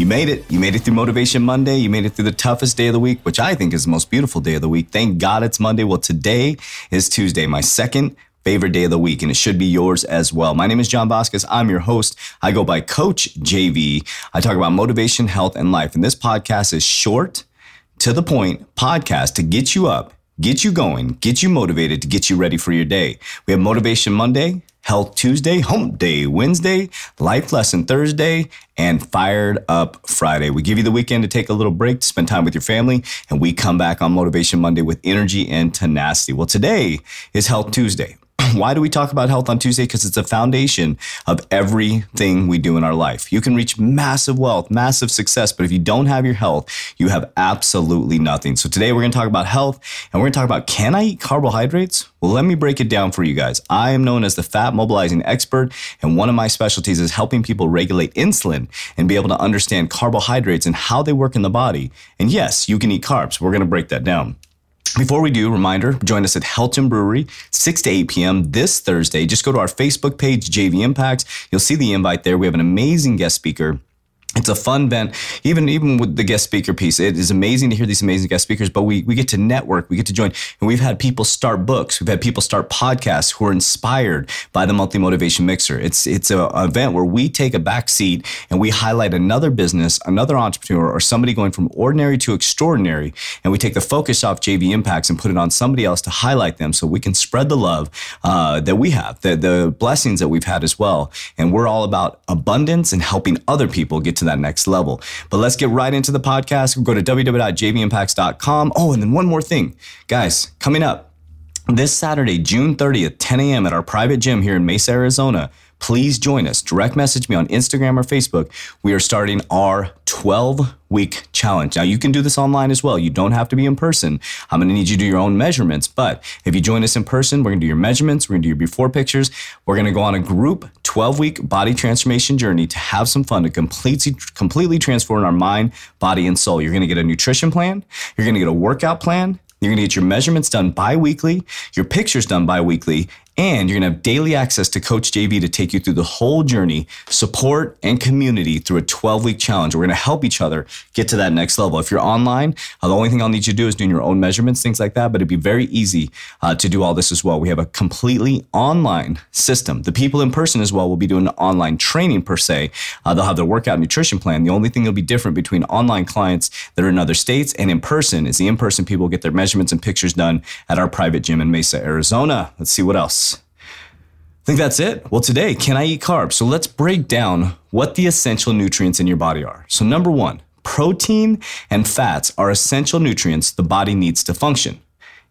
You made it. You made it through Motivation Monday. You made it through the toughest day of the week, which I think is the most beautiful day of the week. Thank God it's Monday. Well, today is Tuesday, my second favorite day of the week, and it should be yours as well. My name is John Vasquez. I'm your host. I go by Coach JV. I talk about motivation, health, and life. And this podcast is short, to the point podcast to get you up get you going, get you motivated to get you ready for your day. We have Motivation Monday, Health Tuesday, Hump Day Wednesday, Life Lesson Thursday, and Fired Up Friday. We give you the weekend to take a little break to spend time with your family, and we come back on Motivation Monday with energy and tenacity. Well, today is Health Tuesday. Why do we talk about health on Tuesday? Because it's a foundation of everything we do in our life. You can reach massive wealth, massive success, but if you don't have your health, you have absolutely nothing. So today we're going to talk about health and we're going to talk about can I eat carbohydrates? Well, let me break it down for you guys. I am known as the fat mobilizing expert, and one of my specialties is helping people regulate insulin and be able to understand carbohydrates and how they work in the body. And yes, you can eat carbs. We're going to break that down. Before we do, reminder, join us at Helton Brewery, 6 to 8 p.m. this Thursday. Just go to our Facebook page, JV Impacts. You'll see the invite there. We have an amazing guest speaker it's a fun event even even with the guest speaker piece it is amazing to hear these amazing guest speakers but we, we get to network we get to join and we've had people start books we've had people start podcasts who are inspired by the monthly motivation mixer. It's it's a, an event where we take a back seat and we highlight another business another entrepreneur or somebody going from ordinary to extraordinary and we take the focus off jv impacts and put it on somebody else to highlight them so we can spread the love uh, that we have the, the blessings that we've had as well. And we're all about abundance and helping other people get to that next level. But let's get right into the podcast. Go to www.jvimpacts.com. Oh, and then one more thing. Guys, coming up this Saturday, June 30th, 10 a.m. at our private gym here in Mesa, Arizona please join us. Direct message me on Instagram or Facebook. We are starting our 12 week challenge. Now, you can do this online as well. You don't have to be in person. I'm going to need you to do your own measurements. But if you join us in person, we're going to do your measurements, we're going to do your before pictures. We're going to go on a group 12 week body transformation journey to have some fun to completely, completely transform our mind, body, and soul. You're going to get a nutrition plan, you're going to get a workout plan. You're going to get your measurements done bi-weekly, your pictures done bi-weekly, and you're going to have daily access to Coach JV to take you through the whole journey, support, and community through a 12 week challenge. We're going to help each other get to that next level. If you're online, uh, the only thing I'll need you to do is doing your own measurements, things like that. But it'd be very easy uh, to do all this as well. We have a completely online system. The people in person as well will be doing online training per se. Uh, they'll have their workout nutrition plan. The only thing that'll be different between online clients that are in other states and in person is the in person people get their measurements and pictures done at our private gym in Mesa, Arizona. Let's see what else think that's it. Well, today, can I eat carbs? So let's break down what the essential nutrients in your body are. So, number one, protein and fats are essential nutrients the body needs to function.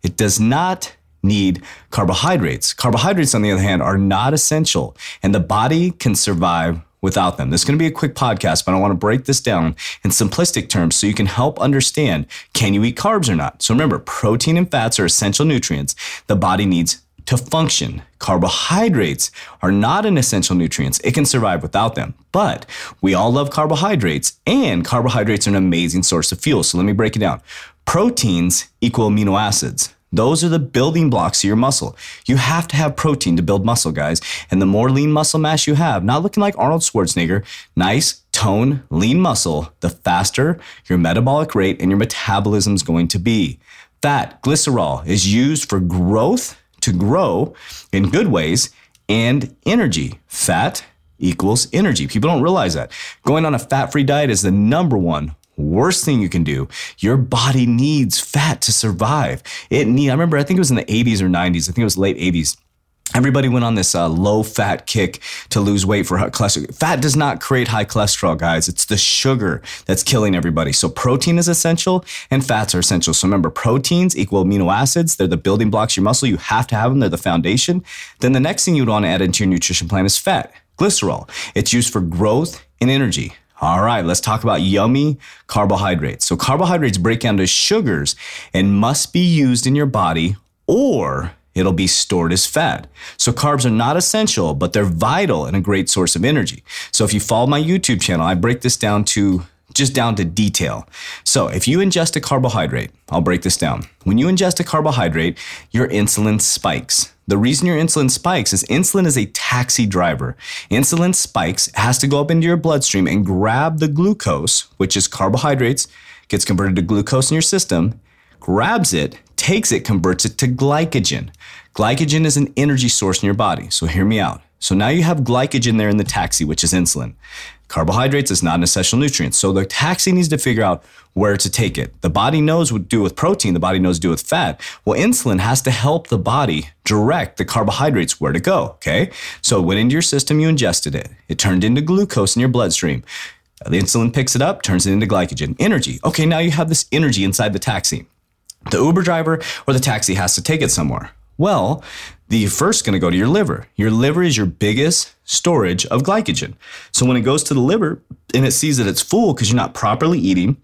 It does not need carbohydrates. Carbohydrates, on the other hand, are not essential, and the body can survive without them. This is going to be a quick podcast, but I want to break this down in simplistic terms so you can help understand can you eat carbs or not? So remember, protein and fats are essential nutrients the body needs to function. Carbohydrates are not an essential nutrients. It can survive without them. But we all love carbohydrates, and carbohydrates are an amazing source of fuel. So let me break it down. Proteins equal amino acids. Those are the building blocks of your muscle. You have to have protein to build muscle, guys. And the more lean muscle mass you have, not looking like Arnold Schwarzenegger, nice, tone, lean muscle, the faster your metabolic rate and your metabolism is going to be. Fat, glycerol, is used for growth to grow in good ways and energy. Fat equals energy. People don't realize that. Going on a fat free diet is the number one Worst thing you can do. Your body needs fat to survive. It need. I remember. I think it was in the 80s or 90s. I think it was late 80s. Everybody went on this uh, low fat kick to lose weight for cholesterol. Fat does not create high cholesterol, guys. It's the sugar that's killing everybody. So protein is essential and fats are essential. So remember, proteins equal amino acids. They're the building blocks your muscle. You have to have them. They're the foundation. Then the next thing you'd want to add into your nutrition plan is fat, glycerol. It's used for growth and energy. All right, let's talk about yummy carbohydrates. So carbohydrates break down to sugars and must be used in your body or it'll be stored as fat. So carbs are not essential, but they're vital and a great source of energy. So if you follow my YouTube channel, I break this down to just down to detail. So if you ingest a carbohydrate, I'll break this down. When you ingest a carbohydrate, your insulin spikes. The reason your insulin spikes is insulin is a taxi driver. Insulin spikes, has to go up into your bloodstream and grab the glucose, which is carbohydrates, gets converted to glucose in your system, grabs it, takes it, converts it to glycogen. Glycogen is an energy source in your body. So hear me out. So now you have glycogen there in the taxi, which is insulin. Carbohydrates is not an essential nutrient. So the taxi needs to figure out where to take it. The body knows what to do with protein, the body knows what to do with fat. Well, insulin has to help the body direct the carbohydrates where to go. Okay. So it went into your system, you ingested it. It turned into glucose in your bloodstream. The insulin picks it up, turns it into glycogen, energy. Okay, now you have this energy inside the taxi. The Uber driver or the taxi has to take it somewhere. Well, the first going to go to your liver. Your liver is your biggest storage of glycogen. So when it goes to the liver and it sees that it's full because you're not properly eating,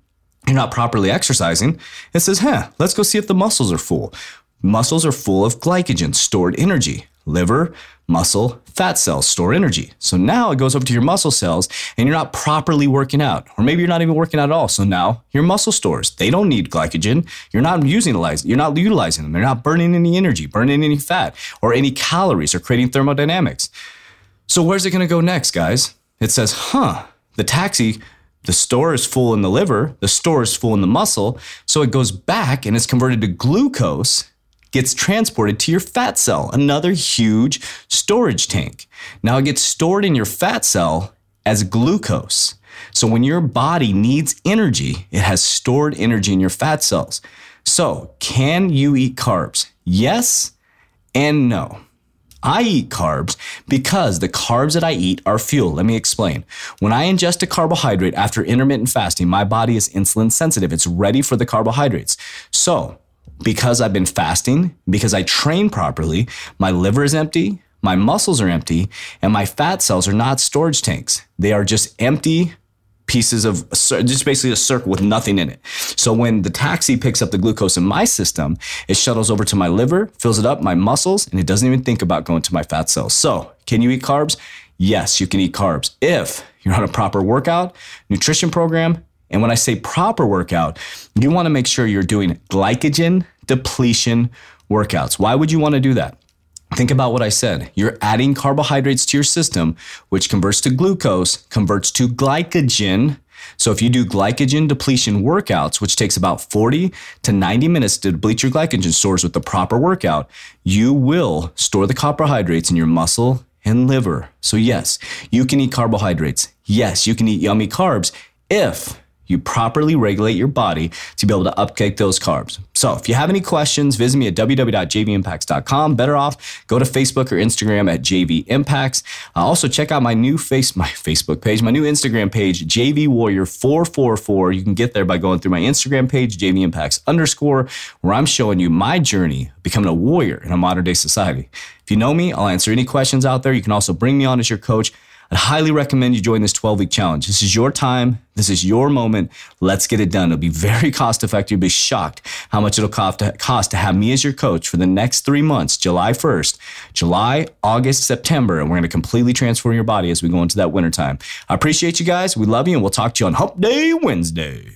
you're not properly exercising, it says, huh, let's go see if the muscles are full. Muscles are full of glycogen, stored energy. Liver, muscle, fat cells store energy. So now it goes over to your muscle cells and you're not properly working out. Or maybe you're not even working out at all. So now your muscle stores, they don't need glycogen. You're not using you're not utilizing them. They're not burning any energy, burning any fat or any calories or creating thermodynamics. So where's it going to go next, guys? It says, huh, the taxi the store is full in the liver, the store is full in the muscle, so it goes back and it's converted to glucose gets transported to your fat cell, another huge storage tank. Now it gets stored in your fat cell as glucose. So when your body needs energy, it has stored energy in your fat cells. So, can you eat carbs? Yes and no. I eat carbs because the carbs that I eat are fuel. Let me explain. When I ingest a carbohydrate after intermittent fasting, my body is insulin sensitive. It's ready for the carbohydrates. So, because I've been fasting, because I train properly, my liver is empty, my muscles are empty, and my fat cells are not storage tanks. They are just empty pieces of just basically a circle with nothing in it. So when the taxi picks up the glucose in my system, it shuttles over to my liver, fills it up, my muscles, and it doesn't even think about going to my fat cells. So, can you eat carbs? Yes, you can eat carbs if you're on a proper workout, nutrition program, and when I say proper workout, you want to make sure you're doing glycogen depletion workouts. Why would you want to do that? Think about what I said. You're adding carbohydrates to your system, which converts to glucose, converts to glycogen. So if you do glycogen depletion workouts, which takes about 40 to 90 minutes to deplete your glycogen stores with the proper workout, you will store the carbohydrates in your muscle and liver. So yes, you can eat carbohydrates. Yes, you can eat yummy carbs if you properly regulate your body to be able to uptake those carbs. So if you have any questions, visit me at www.jvimpacts.com. Better off, go to Facebook or Instagram at JV Impacts. Uh, also check out my new face, my Facebook page, my new Instagram page, JV Warrior 444. You can get there by going through my Instagram page, JV Impacts underscore, where I'm showing you my journey becoming a warrior in a modern day society. If you know me, I'll answer any questions out there. You can also bring me on as your coach. I'd highly recommend you join this 12 week challenge. This is your time. This is your moment. Let's get it done. It'll be very cost effective. You'll be shocked how much it'll cost to, have me as your coach for the next three months, July 1st, July, August, September. And we're going to completely transform your body as we go into that winter time. I appreciate you guys. We love you and we'll talk to you on Hump Day Wednesday.